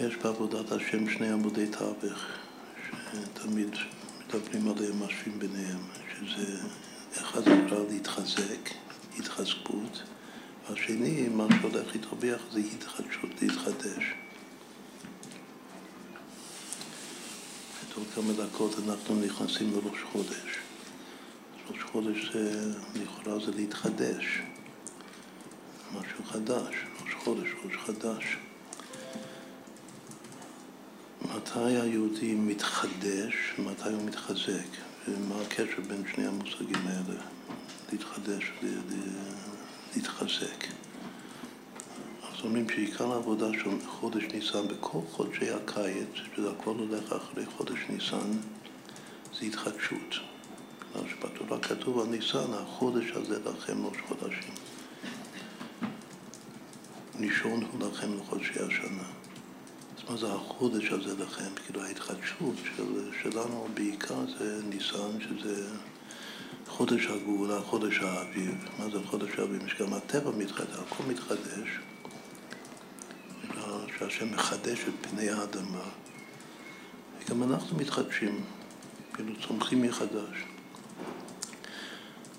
יש בעבודת השם שני עמודי תווך, שתמיד מדברים עליהם, משווים ביניהם, שזה אחד נקרא להתחזק, התחזקות, והשני, מה שהולך ביחד זה התחדשות, להתחדש. עוד כמה דקות אנחנו נכנסים לראש חודש. ראש חודש זה, לכאורה זה להתחדש, משהו חדש, ראש חודש, ראש חדש. מתי היהודי מתחדש, מתי הוא מתחזק, ומה הקשר בין שני המושגים האלה, להתחדש ולהתחזק. אז אומרים שעיקר העבודה של חודש ניסן בכל חודשי הקיץ, שזה הכל הולך אחרי חודש ניסן, זה התחדשות. בגלל שבתורה כתוב על ניסן, החודש הזה לכם ראש חודשים. נישון הוא לכם לחודשי השנה. מה זה החודש הזה לכם? כאילו ההתחדשות של, שלנו בעיקר זה ניסן, שזה חודש הגאולה, חודש האביב. מה זה חודש האביב? שגם הטבע מתחדש, הכל מתחדש. שהשם מחדש את פני האדמה, וגם אנחנו מתחדשים, כאילו צומחים מחדש.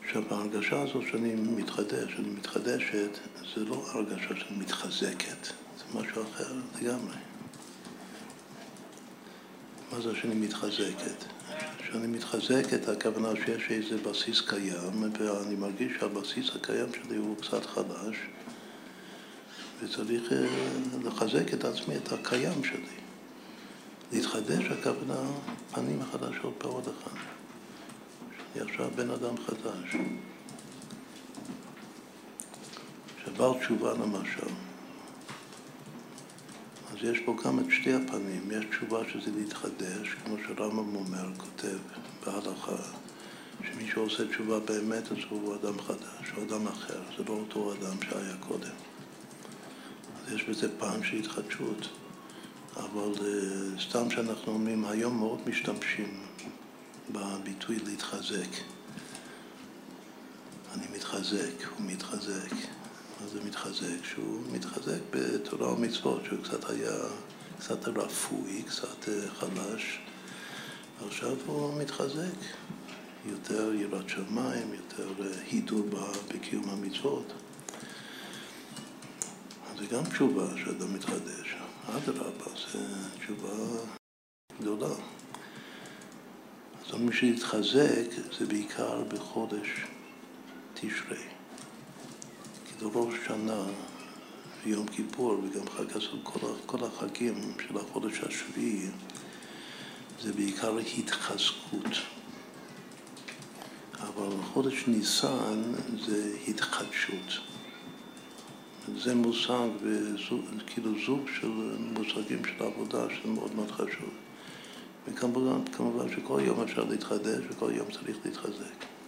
עכשיו, ההרגשה הזאת שאני מתחדש, שאני מתחדשת, זה לא הרגשה שאני מתחזקת, זה משהו אחר לגמרי. מה זה שאני מתחזקת? כשאני מתחזקת, הכוונה שיש איזה בסיס קיים, ואני מרגיש שהבסיס הקיים שלי הוא קצת חדש, וצריך אה, לחזק את עצמי, את הקיים שלי. להתחדש, הכוונה פנים החדשות בעוד אחד. שאני עכשיו בן אדם חדש. שבר תשובה למשל. אז יש פה גם את שתי הפנים. יש תשובה שזה להתחדש, כמו שרמב"ם אומר, כותב בהלכה, שמי שעושה תשובה באמת אז הוא אדם חדש, הוא אדם אחר, זה לא אותו אדם שהיה קודם. יש בזה פעם של התחדשות, אבל אה, סתם שאנחנו אומרים, היום מאוד משתמשים בביטוי להתחזק. אני מתחזק, הוא מתחזק. מתחזק? שהוא מתחזק בתורה ומצוות, שהוא קצת היה, קצת רפוי, קצת אה, חלש, ועכשיו הוא מתחזק. יותר יראת שמיים, יותר אה, הידור בקיום המצוות. זה גם תשובה שאדם מתחדש. אדרבה, זו תשובה גדולה. אז מי שהתחזק זה בעיקר בחודש תשרי. זה ראש שנה ויום כיפור וגם חג הסוף, כל, כל החגים של החודש השביעי זה בעיקר התחזקות. אבל חודש ניסן זה התחדשות. זה מושג, כאילו זוג של מושגים של עבודה שמאוד מאוד חשוב. וכמובן כמובן שכל יום אפשר להתחדש וכל יום צריך להתחזק.